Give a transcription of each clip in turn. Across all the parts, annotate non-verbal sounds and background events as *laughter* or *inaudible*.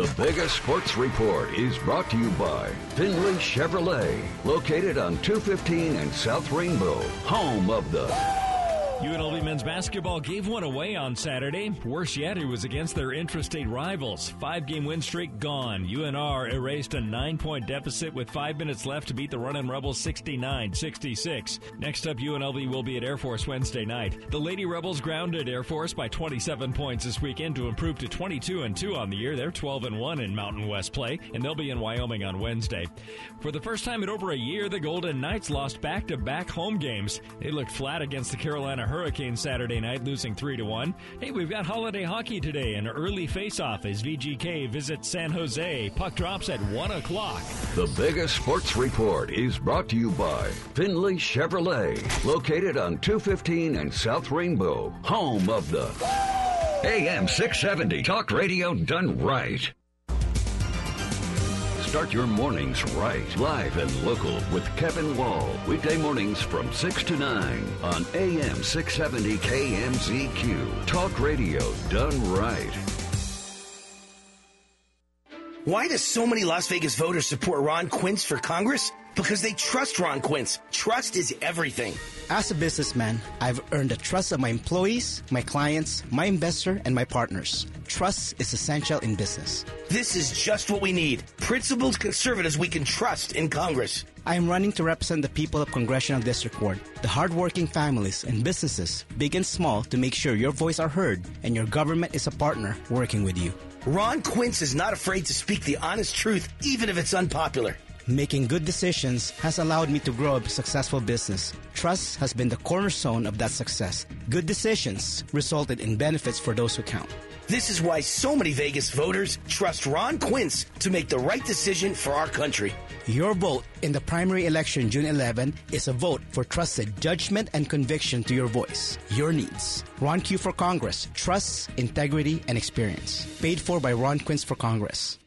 The biggest sports report is brought to you by Finley Chevrolet, located on 215 and South Rainbow, home of the UNLV men's basketball gave one away on Saturday. Worse yet, it was against their intrastate rivals. Five game win streak gone. UNR erased a nine point deficit with five minutes left to beat the running Rebels 69 66. Next up, UNLV will be at Air Force Wednesday night. The Lady Rebels grounded Air Force by 27 points this weekend to improve to 22 and 2 on the year. They're 12 and 1 in Mountain West play, and they'll be in Wyoming on Wednesday. For the first time in over a year, the Golden Knights lost back to back home games. They looked flat against the Carolina Hurricanes Saturday night, losing 3 to 1. Hey, we've got holiday hockey today, an early face-off as VGK visits San Jose. Puck drops at 1 o'clock. The biggest sports report is brought to you by Finley Chevrolet, located on 215 and South Rainbow, home of the AM 670 Talk Radio done right. Start your mornings right. Live and local with Kevin Wall. Weekday mornings from 6 to 9 on AM 670 KMZQ. Talk Radio done right. Why do so many Las Vegas voters support Ron Quince for Congress? Because they trust Ron Quince. Trust is everything. As a businessman, I've earned the trust of my employees, my clients, my investor, and my partners. Trust is essential in business. This is just what we need. Principled conservatives we can trust in Congress. I am running to represent the people of Congressional District Court, the hardworking families and businesses, big and small, to make sure your voice are heard and your government is a partner working with you. Ron Quince is not afraid to speak the honest truth, even if it's unpopular. Making good decisions has allowed me to grow a successful business. Trust has been the cornerstone of that success. Good decisions resulted in benefits for those who count. This is why so many Vegas voters trust Ron Quince to make the right decision for our country. Your vote in the primary election June 11 is a vote for trusted judgment and conviction to your voice, your needs. Ron Q for Congress. Trust, integrity, and experience. Paid for by Ron Quince for Congress.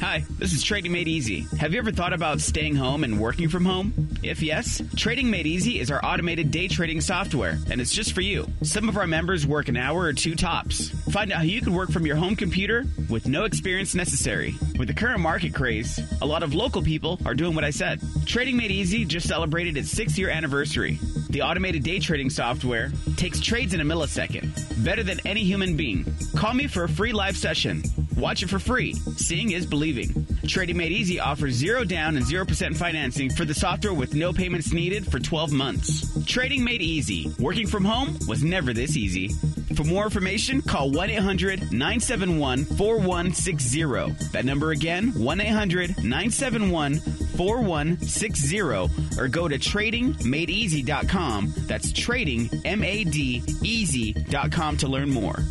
Hi, this is Trading Made Easy. Have you ever thought about staying home and working from home? If yes, Trading Made Easy is our automated day trading software, and it's just for you. Some of our members work an hour or two tops. Find out how you can work from your home computer with no experience necessary. With the current market craze, a lot of local people are doing what I said. Trading Made Easy just celebrated its six year anniversary. The automated day trading software takes trades in a millisecond, better than any human being. Call me for a free live session. Watch it for free. Seeing is believing. Trading Made Easy offers zero down and 0% financing for the software with no payments needed for 12 months. Trading Made Easy. Working from home was never this easy. For more information, call 1 800 971 4160. That number again, 1 800 971 4160, or go to tradingmadeeasy.com. That's trading, M A D, easy.com to learn more.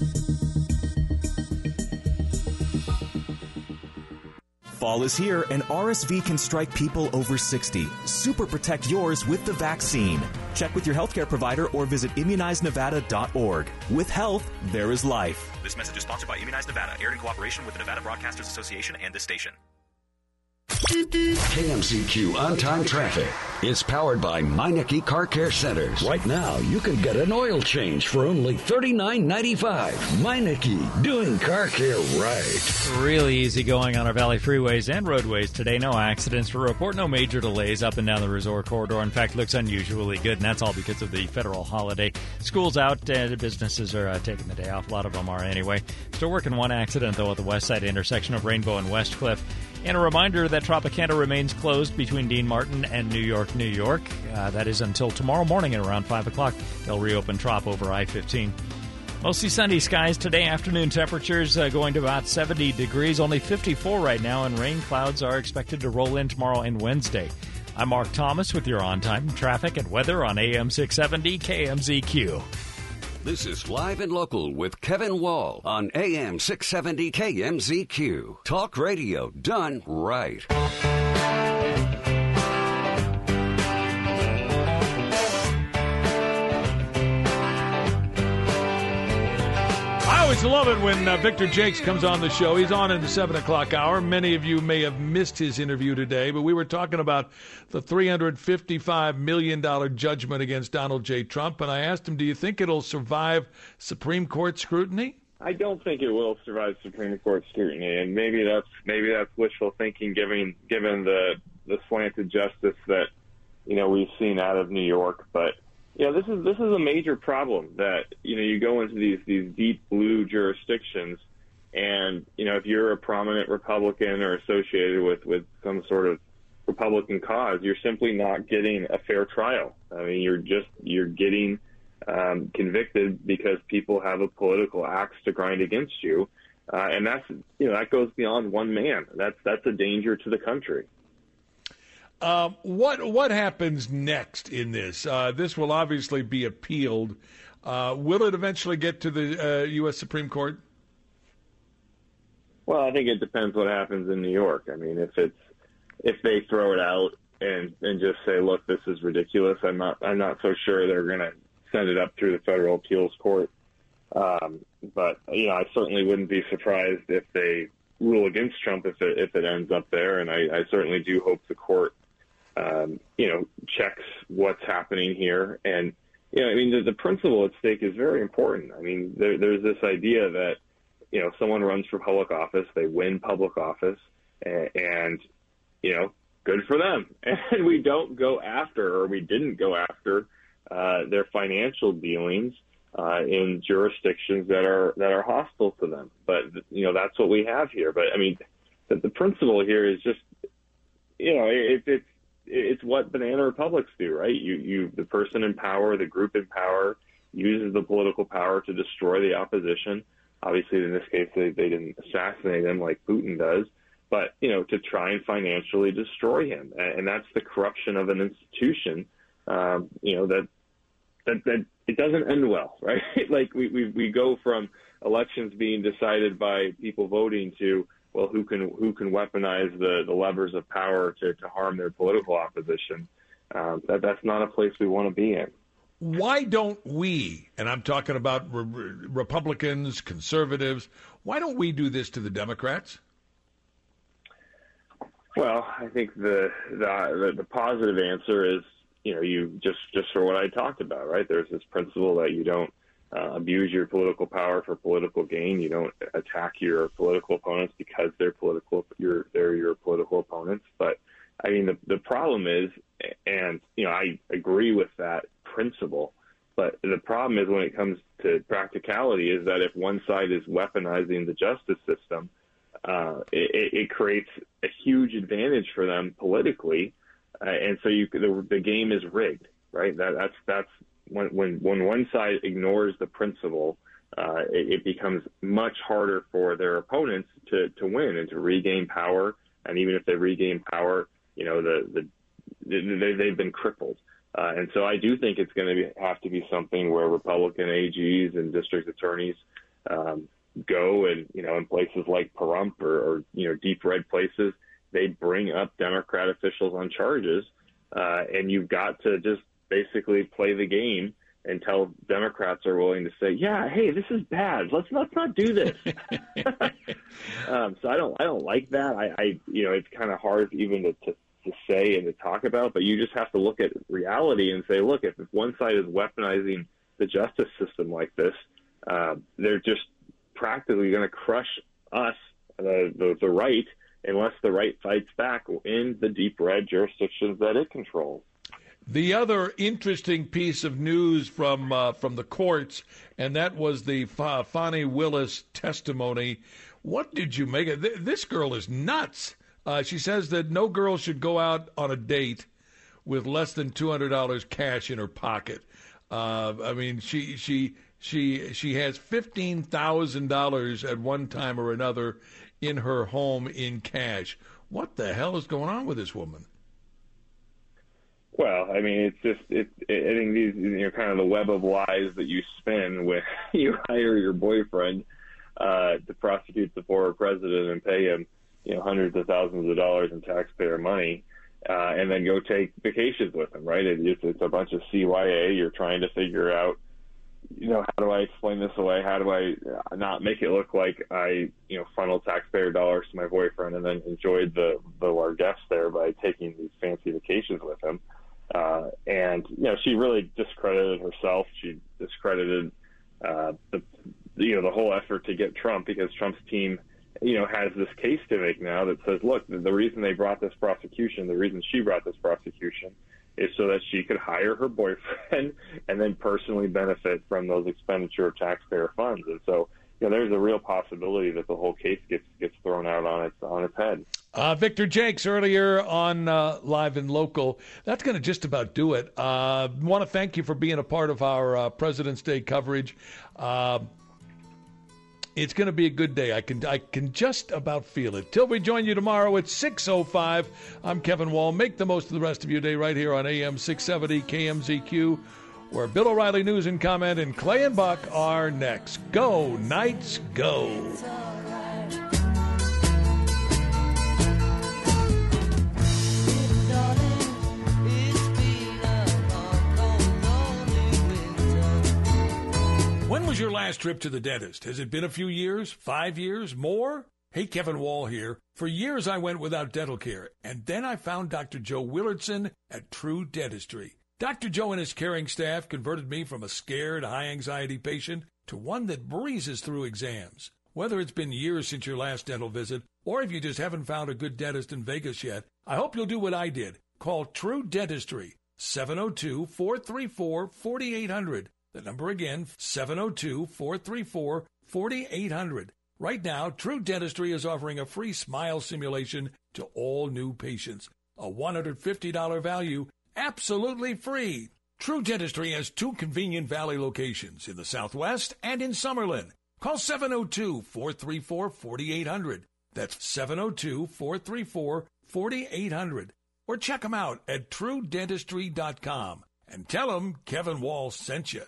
Fall is here and RSV can strike people over 60. Super protect yours with the vaccine. Check with your healthcare provider or visit immunizenevada.org. With health, there is life. This message is sponsored by Immunize Nevada, aired in cooperation with the Nevada Broadcasters Association and this station. KMZQ on time traffic is powered by Meineke Car Care Centers. Right now, you can get an oil change for only $39.95. Meineke, doing car care right. Really easy going on our valley freeways and roadways today. No accidents to report, no major delays up and down the resort corridor. In fact, looks unusually good, and that's all because of the federal holiday. School's out, and businesses are uh, taking the day off. A lot of them are anyway. Still working one accident, though, at the west side intersection of Rainbow and Westcliff. And a reminder that Tropicana remains closed between Dean Martin and New York, New York. Uh, that is until tomorrow morning at around 5 o'clock. They'll reopen Trop over I 15. Mostly sunny skies today. Afternoon temperatures uh, going to about 70 degrees, only 54 right now, and rain clouds are expected to roll in tomorrow and Wednesday. I'm Mark Thomas with your on time traffic and weather on AM 670 KMZQ. This is Live and Local with Kevin Wall on AM 670 KMZQ. Talk radio done right. Always love it when uh, Victor Joecks comes on the show. He's on in the 7 o'clock hour. Many of you may have missed his interview today, but we were talking about the $355 million judgment against Donald J. Trump, and I asked him, Do you think it'll survive Supreme Court scrutiny? I don't think it will survive Supreme Court scrutiny, and maybe that's maybe that's wishful thinking, given given the the slanted justice that you know we've seen out of New York. But know, this is this is a major problem that you know you go into these these deep blue jurisdictions, and you know if you're a prominent Republican or associated with with some sort of Republican cause, you're simply not getting a fair trial. I mean, you're just you're getting um, convicted because people have a political axe to grind against you, uh, and that's you know that goes beyond one man. That's that's a danger to the country. Um, what what happens next in this? Uh, this will obviously be appealed. Uh, will it eventually get to the U.S. Uh, Supreme Court? Well, I think it depends what happens in New York. I mean, if it's if they throw it out and and just say, look, this is ridiculous, I'm not I'm not so sure they're going to send it up through the federal appeals court. Um, but you know, I certainly wouldn't be surprised if they rule against Trump if it if it ends up there, and I, I certainly do hope the court, um, you know, checks what's happening here. And you know, I mean, the, the principle at stake is very important. I mean, there, there's this idea that you know someone runs for public office, they win public office, and, and you know, good for them. *laughs* And we don't go after, or we didn't go after uh, their financial dealings uh, in jurisdictions that are that are hostile to them. But you know that's what we have here. But I mean, the, the principle here is just you know it, it's it's what banana republics do, right? You you the person in power, the group in power uses the political power to destroy the opposition. Obviously, in this case, they, they didn't assassinate him like Putin does, but you know to try and financially destroy him, and, that's the corruption of an institution um, you know that that that it doesn't end well, *laughs* right? like we, we we go from elections being decided by people voting to well, who can who can weaponize the the levers of power to to harm their political opposition? Um, that that's not a place we want to be in. Why don't we? And I'm talking about re- Republicans, conservatives. Why don't we do this to the Democrats? Well, I think the the, the positive answer is you know, you just just for what I talked about, right? There's this principle that you don't uh, abuse your political power for political gain. You don't attack your political opponents because they're political. You're they're your political opponents. But I mean, the the problem is, and you know, I agree with that principle. But the problem is when it comes to practicality is that if one side is weaponizing the justice system, uh, it, it creates a huge advantage for them politically uh, and so you the, the game is rigged, right? That, that's that's when when when one side ignores the principle, uh, it, it becomes much harder for their opponents to to win and to regain power. And even if they regain power, you know the the they, they've been crippled. Uh, and so I do think it's going to have to be something where Republican AGs and district attorneys um, go and, you know, in places like Pahrump or, or, you know, deep red places, they bring up Democrat officials on charges, uh, and you've got to just basically play the game until Democrats are willing to say, "Yeah, hey, this is bad. Let's let's not do this." *laughs* um, so I don't I don't like that. I, I you know it's kind of hard even to, to to say and to talk about, but you just have to look at reality and say, look, if, if one side is weaponizing the justice system like this, uh, they're just practically going to crush us, the, the the right, unless the right fights back in the deep red jurisdictions that it controls. The other interesting piece of news from uh, from the courts, and that was the F- Fani Willis testimony. What did you make of th- this? Girl is nuts. Uh, she says that no girl should go out on a date with less than two hundred dollars cash in her pocket. Uh, I mean, she she she she has fifteen thousand dollars at one time or another in her home in cash. What the hell is going on with this woman? Well, I mean, it's just it, it, I think these you know kind of the web of lies that you spin when *laughs* you hire your boyfriend uh, to prosecute the former president and pay him you know hundreds of thousands of dollars in taxpayer money, uh, and then go take vacations with him. Right? It, it's, it's a bunch of CYA. You're trying to figure out you know, how do I explain this away? How do I not make it look like I, you know, funneled taxpayer dollars to my boyfriend and then enjoyed the the largesse there by taking these fancy vacations with him? Uh, and you know, she really discredited herself. She discredited uh, the you know the whole effort to get Trump because Trump's team you know has this case to make now that says look the reason they brought this prosecution the reason she brought this prosecution is so that she could hire her boyfriend *laughs* and then personally benefit from those expenditure of taxpayer funds and so there's a real possibility that the whole case gets gets thrown out on its on its head. Uh, Victor Joecks earlier on uh, live and local. That's going to just about do it. Uh, want to thank you for being a part of our uh, President's Day coverage. Uh, it's going to be a good day. I can I can just about feel it. Till we join you tomorrow at 6:05. I'm Kevin Wall. Make the most of the rest of your day right here on AM 670 KMZQ where Bill O'Reilly News and Comment and Clay and Buck are next. Go, Knights, go. When was your last trip to the dentist? Has it been a few years? Five years? More? Hey, Kevin Wall here. For years I went without dental care, and then I found Dr. Joe Willardson at True Dentistry. Dr. Joe and his caring staff converted me from a scared, high anxiety patient to one that breezes through exams. Whether it's been years since your last dental visit, or if you just haven't found a good dentist in Vegas yet, I hope you'll do what I did. Call True Dentistry, 702 434 4800. The number again, 702 434 4800. Right now, True Dentistry is offering a free smile simulation to all new patients. A $150 value absolutely free. True Dentistry has two convenient Valley locations in the Southwest and in Summerlin. Call 702 434 4800. That's 702 434 4800. Or check them out at truedentistry.com and tell them Kevin Wall sent you.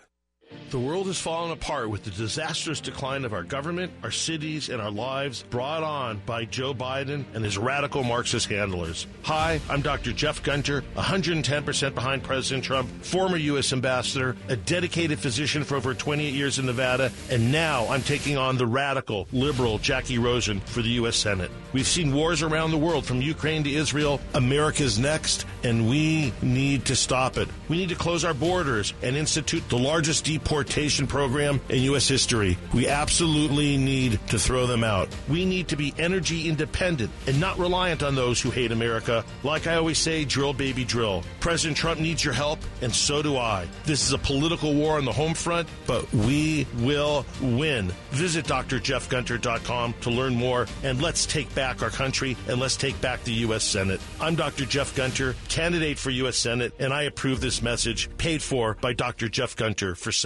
The world has fallen apart with the disastrous decline of our government, our cities, and our lives brought on by Joe Biden and his radical Marxist handlers. Hi, I'm Dr. Jeff Gunter, 110% behind President Trump, former U.S. ambassador, a dedicated physician for over 28 years in Nevada, and now I'm taking on the radical, liberal Jackie Rosen for the U.S. Senate. We've seen wars around the world from Ukraine to Israel. America's next, and we need to stop it. We need to close our borders and institute the largest deportation program in U.S. history. We absolutely need to throw them out. We need to be energy independent and not reliant on those who hate America. Like I always say, drill, baby, drill. President Trump needs your help, and so do I. This is a political war on the home front, but we will win. Visit drjeffgunter.com to learn more, and let's take back our country and let's take back the U.S. Senate. I'm Dr. Jeff Gunter, candidate for U.S. Senate, and I approve this message paid for by Dr. Jeff Gunter for Senate.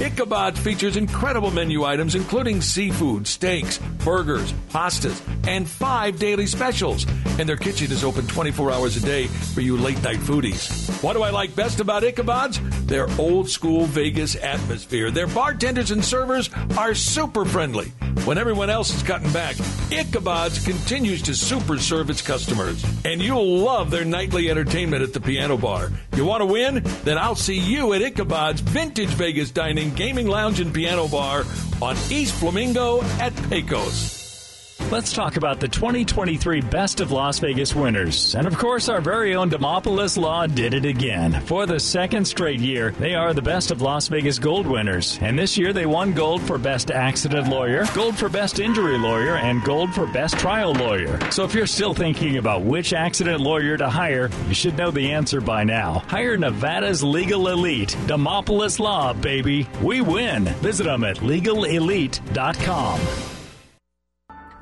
Ichabod features incredible menu items including seafood, steaks, burgers, pastas, and five daily specials. And their kitchen is open 24 hours a day for you late night foodies. What do I like best about Ichabod's? Their old school Vegas atmosphere. Their bartenders and servers are super friendly. When everyone else is cutting back, Ichabod's continues to super serve its customers. And you'll love their nightly entertainment at the piano bar. You want to win? Then I'll see you at Ichabod's Vintage Vegas Dining Gaming Lounge and Piano Bar on East Flamingo at Pecos. Let's talk about the 2023 Best of Las Vegas winners. And of course, our very own Dimopoulos Law did it again. For the second straight year, they are the Best of Las Vegas Gold winners. And this year, they won gold for Best Accident Lawyer, gold for Best Injury Lawyer, and gold for Best Trial Lawyer. So if you're still thinking about which accident lawyer to hire, you should know the answer by now. Hire Nevada's Legal Elite. Dimopoulos Law, baby. We win. Visit them at legalelite.com.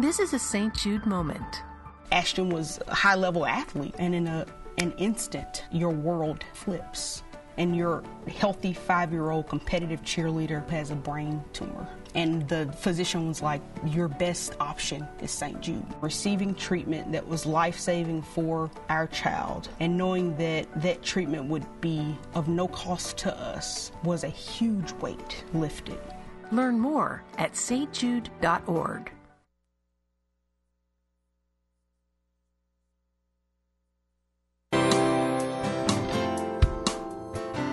This is a St. Jude moment. Ashton was a high level athlete, and in a, an instant, your world flips. And your healthy five year old competitive cheerleader has a brain tumor. And the physician was like, Your best option is St. Jude. Receiving treatment that was life saving for our child and knowing that that treatment would be of no cost to us was a huge weight lifted. Learn more at stjude.org.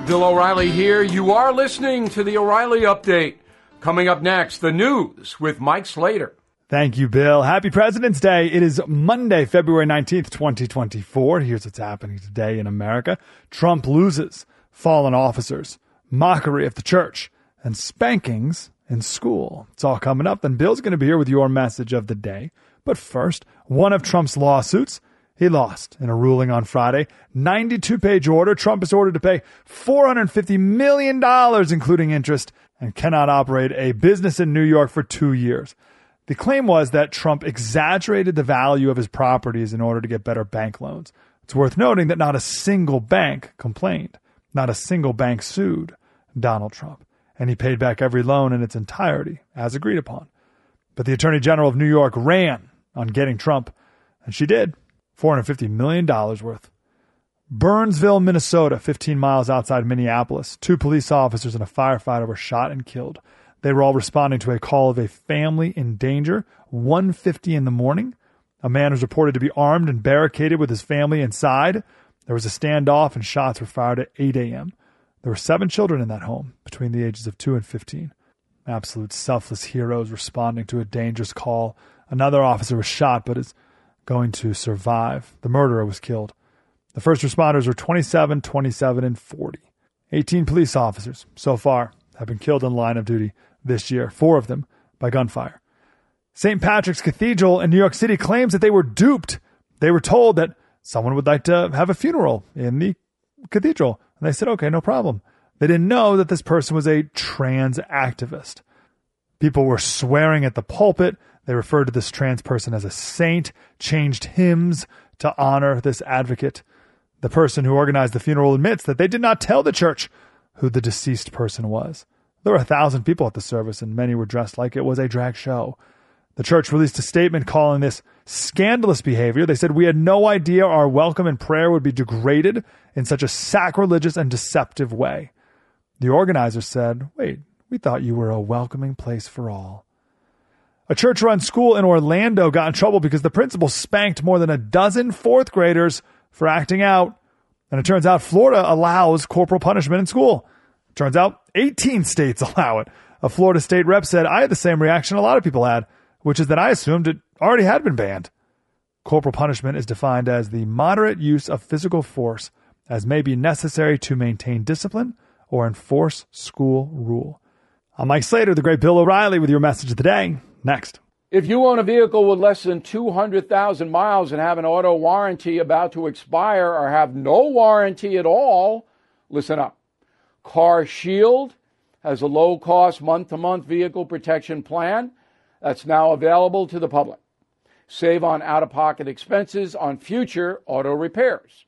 Bill O'Reilly here. You are listening to the O'Reilly Update. Coming up next, the news with Mike Slater. Thank you, Bill. Happy President's Day. It is Monday, February 19th, 2024. Here's what's happening today in America Trump loses, fallen officers, mockery of the church, and spankings in school. It's all coming up. Then Bill's going to be here with your message of the day. But first, one of Trump's lawsuits he lost in a ruling on Friday. 92 page order. Trump is ordered to pay $450 million, including interest, and cannot operate a business in New York for two years. The claim was that Trump exaggerated the value of his properties in order to get better bank loans. It's worth noting that not a single bank complained, not a single bank sued Donald Trump, and he paid back every loan in its entirety, as agreed upon. But the Attorney General of New York ran on getting Trump, and she did. $450 million worth. Burnsville, Minnesota, 15 miles outside Minneapolis. Two police officers and a firefighter were shot and killed. They were all responding to a call of a family in danger. 1:50 in the morning, a man was reported to be armed and barricaded with his family inside. There was a standoff and shots were fired at 8 a.m. There were seven children in that home between the ages of 2 and 15. Absolute selfless heroes responding to a dangerous call. Another officer was shot but is going to survive. The murderer was killed. The first responders were 27, 27, and 40. 18 police officers so far have been killed in line of duty this year, four of them by gunfire. St. Patrick's Cathedral in New York City claims that they were duped. They were told that someone would like to have a funeral in the cathedral. And they said, okay, no problem. They didn't know that this person was a trans activist. People were swearing at the pulpit. They referred to this trans person as a saint, changed hymns to honor this advocate. The person who organized the funeral admits that they did not tell the church who the deceased person was. There were a thousand people at the service, and many were dressed like it was a drag show. The church released a statement calling this scandalous behavior. They said, We had no idea our welcome and prayer would be degraded in such a sacrilegious and deceptive way. The organizer said, Wait, we thought you were a welcoming place for all. A church run school in Orlando got in trouble because the principal spanked more than a dozen fourth graders for acting out. And it turns out Florida allows corporal punishment in school. It turns out 18 states *laughs* allow it. A Florida state rep said, I had the same reaction a lot of people had, which is that I assumed it already had been banned. Corporal punishment is defined as the moderate use of physical force as may be necessary to maintain discipline or enforce school rule. I'm Mike Slater, the great Bill O'Reilly, with your message of the day. Next. If you own a vehicle with less than 200,000 miles and have an auto warranty about to expire or have no warranty at all, listen up. Car Shield has a low cost month to month vehicle protection plan that's now available to the public. Save on out of pocket expenses on future auto repairs.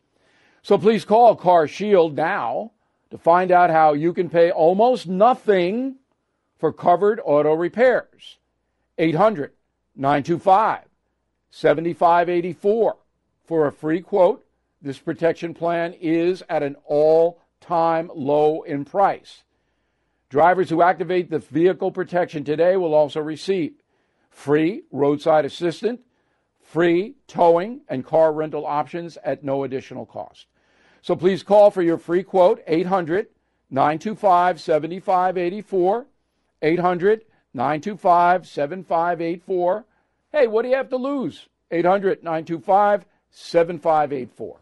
So please call Car Shield now to find out how you can pay almost nothing for covered auto repairs. 800 925 7584 for a free quote. This protection plan is at an all time low in price. Drivers who activate the vehicle protection today will also receive free roadside assistance, free towing, and car rental options at no additional cost. So please call for your free quote 800 925 7584. 800 925 7584. Hey, what do you have to lose? 800 925 7584.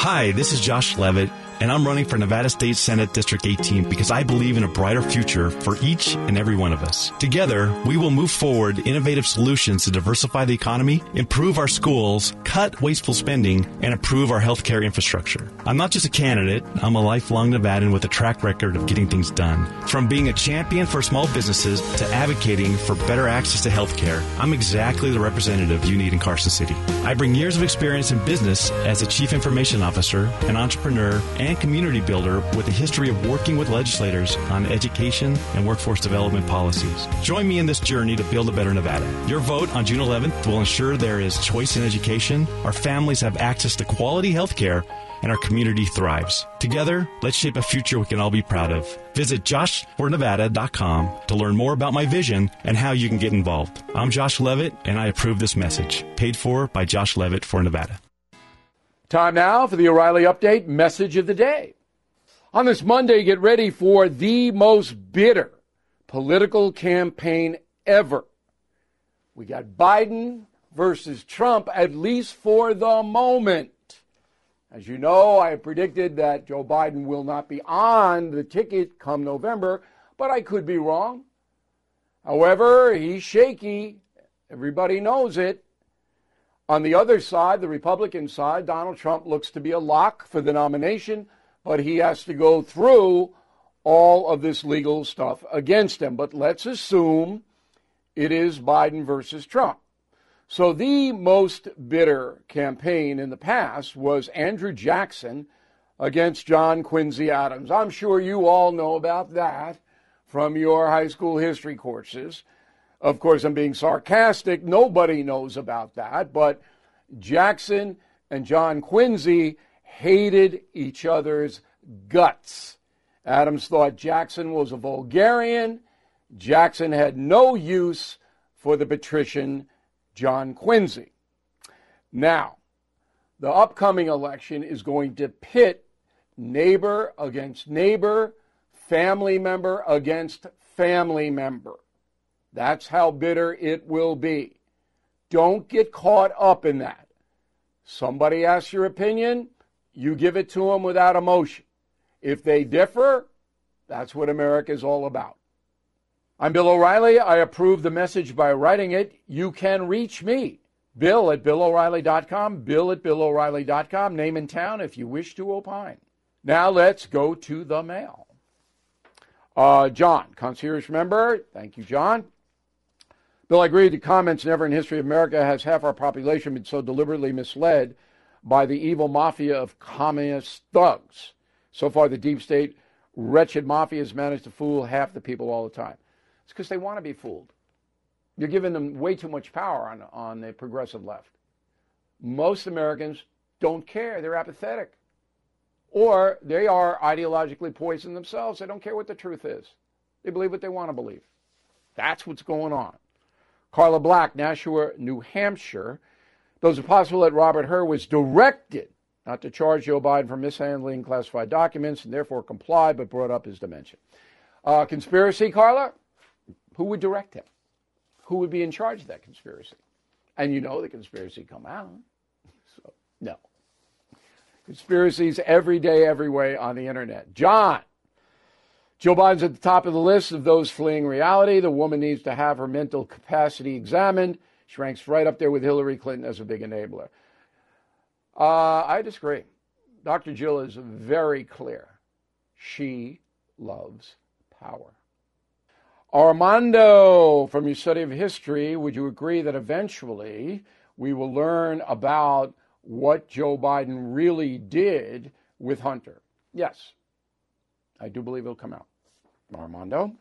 Hi, this is Josh Levitt and I'm running for Nevada State Senate District 18 because I believe in a brighter future for each and every one of us. Together, we will move forward innovative solutions to diversify the economy, improve our schools, cut wasteful spending, and improve our healthcare infrastructure. I'm not just a candidate, I'm a lifelong Nevadan with a track record of getting things done. From being a champion for small businesses to advocating for better access to healthcare, I'm exactly the representative you need in Carson City. I bring years of experience in business as a chief information officer, an entrepreneur, and and community builder with a history of working with legislators on education and workforce development policies. Join me in this journey to build a better Nevada. Your vote on June 11th will ensure there is choice in education, our families have access to quality health care, and our community thrives. Together, let's shape a future we can all be proud of. Visit joshfornevada.com to learn more about my vision and how you can get involved. I'm Josh Levitt, and I approve this message. Paid for by Josh Levitt for Nevada. Time now for the O'Reilly Update message of the day. On this Monday, get ready for the most bitter political campaign ever. We got Biden versus Trump, at least for the moment. As you know, I predicted that Joe Biden will not be on the ticket come November, but I could be wrong. However, he's shaky. Everybody knows it. On the other side, the Republican side, Donald Trump looks to be a lock for the nomination, but he has to go through all of this legal stuff against him. But let's assume it is Biden versus Trump. So the most bitter campaign in the past was Andrew Jackson against John Quincy Adams. I'm sure you all know about that from your high school history courses. Of course, I'm being sarcastic. Nobody knows about that, but Jackson and John Quincy hated each other's guts. Adams thought Jackson was a vulgarian. Jackson had no use for the patrician John Quincy. Now, the upcoming election is going to pit neighbor against neighbor, family member against family member. That's how bitter it will be. Don't get caught up in that. Somebody asks your opinion, you give it to them without emotion. If they differ, that's what America is all about. I'm Bill O'Reilly. I approve the message by writing it. You can reach me, Bill at BillO'Reilly.com, Bill at BillO'Reilly.com, name and town if you wish to opine. Now let's go to the mail. Uh, John, concierge member. Thank you, John. Bill, I agree. with The comments never in history of America has half our population been so deliberately misled by the evil mafia of communist thugs. So far, the deep state, wretched mafia has managed to fool half the people all the time. It's because they want to be fooled. You're giving them way too much power on, on the progressive left. Most Americans don't care. They're apathetic. Or they are ideologically poisoned themselves. They don't care what the truth is. They believe what they want to believe. That's what's going on. Carla Black, Nashua, New Hampshire. Those it possible that Robert Hur was directed not to charge Joe Biden for mishandling classified documents and therefore complied, but brought up his dementia. Uh, conspiracy, Carla? Who would direct him? Who would be in charge of that conspiracy? And you know the conspiracy come out. So, no. Conspiracies every day, every way on the internet. John. Joe Biden's at the top of the list of those fleeing reality. The woman needs to have her mental capacity examined. She ranks right up there with Hillary Clinton as a big enabler. Uh, I disagree. Dr. Jill is very clear. She loves power. Armando, from your study of history, would you agree that eventually we will learn about what Joe Biden really did with Hunter? Yes, I do believe it'll come out. Armando.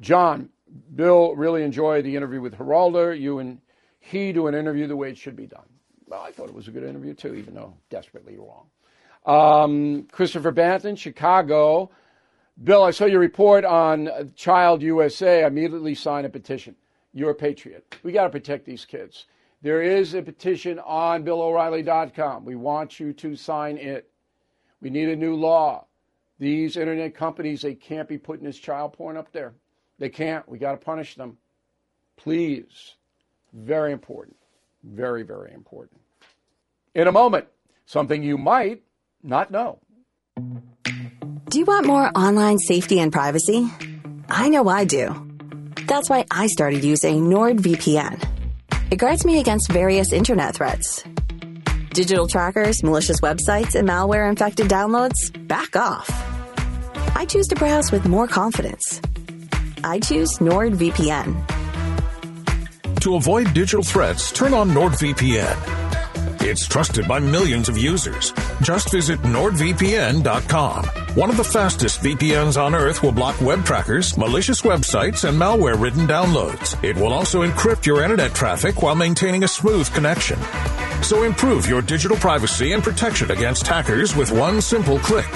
John, Bill really enjoyed the interview with Geraldo. You and he do an interview the way it should be done. Well, I thought it was a good interview too, even though desperately wrong. Um, Christopher Banton, Chicago. Bill, I saw your report on Child USA. I immediately signed a petition. You're a patriot. We got to protect these kids. There is a petition on BillO'Reilly.com. We want you to sign it. We need a new law. These internet companies, they can't be putting this child porn up there. They can't. We got to punish them. Please. Very important. Very, very important. In a moment, something you might not know. Do you want more online safety and privacy? I know I do. That's why I started using NordVPN. It guards me against various internet threats. Digital trackers, malicious websites, and malware infected downloads, back off. I choose to browse with more confidence. I choose NordVPN. To avoid digital threats, turn on NordVPN. It's trusted by millions of users. Just visit nordvpn.com. One of the fastest VPNs on earth will block web trackers, malicious websites, and malware ridden downloads. It will also encrypt your internet traffic while maintaining a smooth connection. So improve your digital privacy and protection against hackers with one simple click.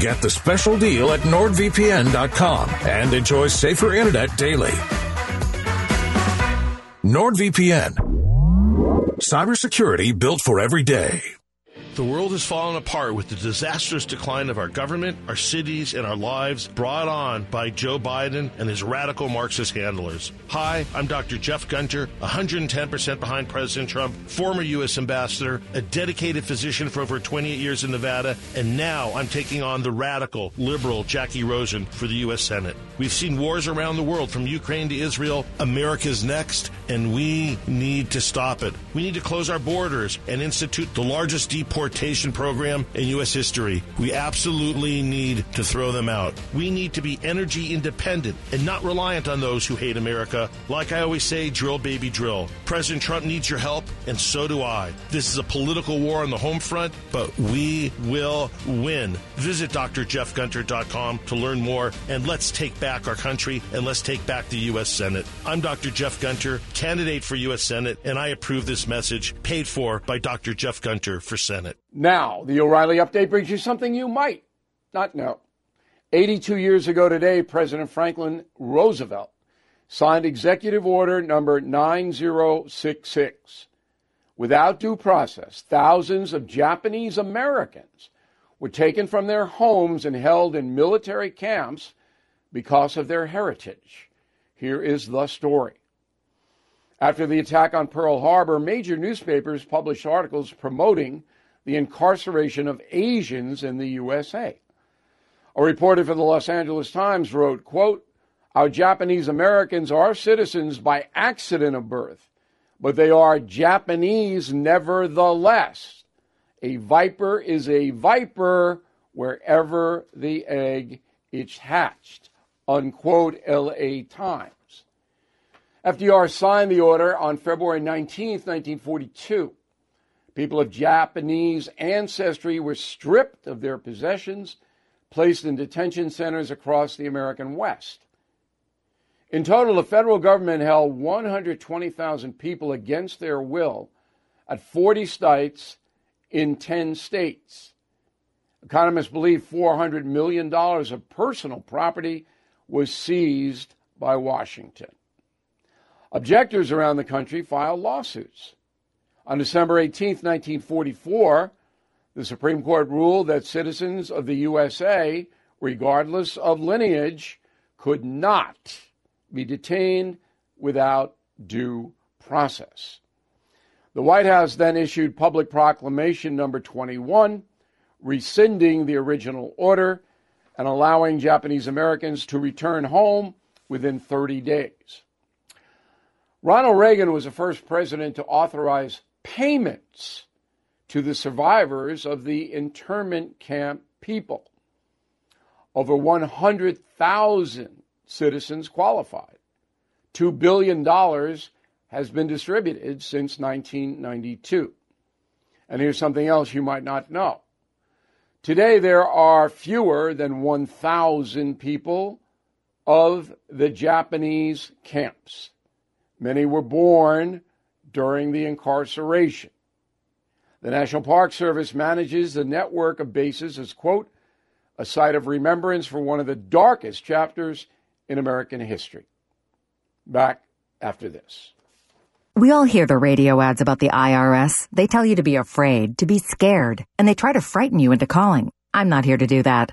Get the special deal at nordvpn.com and enjoy safer internet daily. NordVPN Cybersecurity built for every day. The world has fallen apart with the disastrous decline of our government, our cities, and our lives brought on by Joe Biden and his radical Marxist handlers. Hi, I'm Dr. Jeff Gunter, 110% behind President Trump, former U.S. ambassador, a dedicated physician for over 28 years in Nevada, and now I'm taking on the radical, liberal Jackie Rosen for the U.S. Senate. We've seen wars around the world from Ukraine to Israel. America's next, and we need to stop it. We need to close our borders and institute the largest deportation program in U.S. history. We absolutely need to throw them out. We need to be energy independent and not reliant on those who hate America. Like I always say, drill, baby, drill. President Trump needs your help, and so do I. This is a political war on the home front, but we will win. Visit drjeffgunter.com to learn more, and let's take back our country and let's take back the U.S. Senate. I'm Dr. Jeff Gunter, candidate for U.S. Senate, and I approve this message paid for by Dr. Jeff Gunter for Senate. Now, the O'Reilly update brings you something you might not know. 82 years ago today, President Franklin Roosevelt signed Executive Order number 9066. Without due process, thousands of Japanese Americans were taken from their homes and held in military camps because of their heritage. Here is the story. After the attack on Pearl Harbor, major newspapers published articles promoting the incarceration of Asians in the USA. A reporter for the Los Angeles Times wrote, quote, Our Japanese Americans are citizens by accident of birth, but they are Japanese nevertheless. A viper is a viper wherever the egg is hatched. Unquote, LA Times. FDR signed the order on February 19, 1942. People of Japanese ancestry were stripped of their possessions, placed in detention centers across the American West. In total, the federal government held 120,000 people against their will at 40 sites in 10 states. Economists believe $400 million of personal property was seized by Washington. Objectors around the country filed lawsuits. On December 18, 1944, the Supreme Court ruled that citizens of the USA, regardless of lineage, could not be detained without due process. The White House then issued public proclamation number 21, rescinding the original order and allowing Japanese Americans to return home within 30 days. Ronald Reagan was the first president to authorize payments to the survivors of the internment camp people. Over 100,000 citizens qualified. $2 billion has been distributed since 1992. And here's something else you might not know. Today, there are fewer than 1,000 people of the Japanese camps. Many were born during the incarceration. The National Park Service manages the network of bases as, quote, a site of remembrance for one of the darkest chapters in American history. Back after this. We all hear the radio ads about the IRS. They tell you to be afraid, to be scared, and they try to frighten you into calling. I'm not here to do that.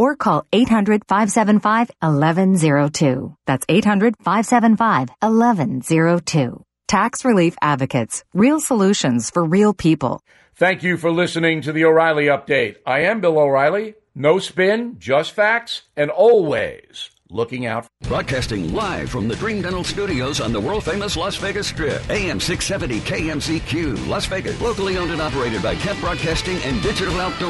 or call 800 575 1102. That's 800 575 1102. Tax Relief Advocates, real solutions for real people. Thank you for listening to the O'Reilly Update. I am Bill O'Reilly. No spin, just facts, and always looking out. Broadcasting live from the Dream Dental Studios on the world famous Las Vegas Strip. AM 670 KMZQ, Las Vegas. Locally owned and operated by Kemp Broadcasting and Digital Outdoor.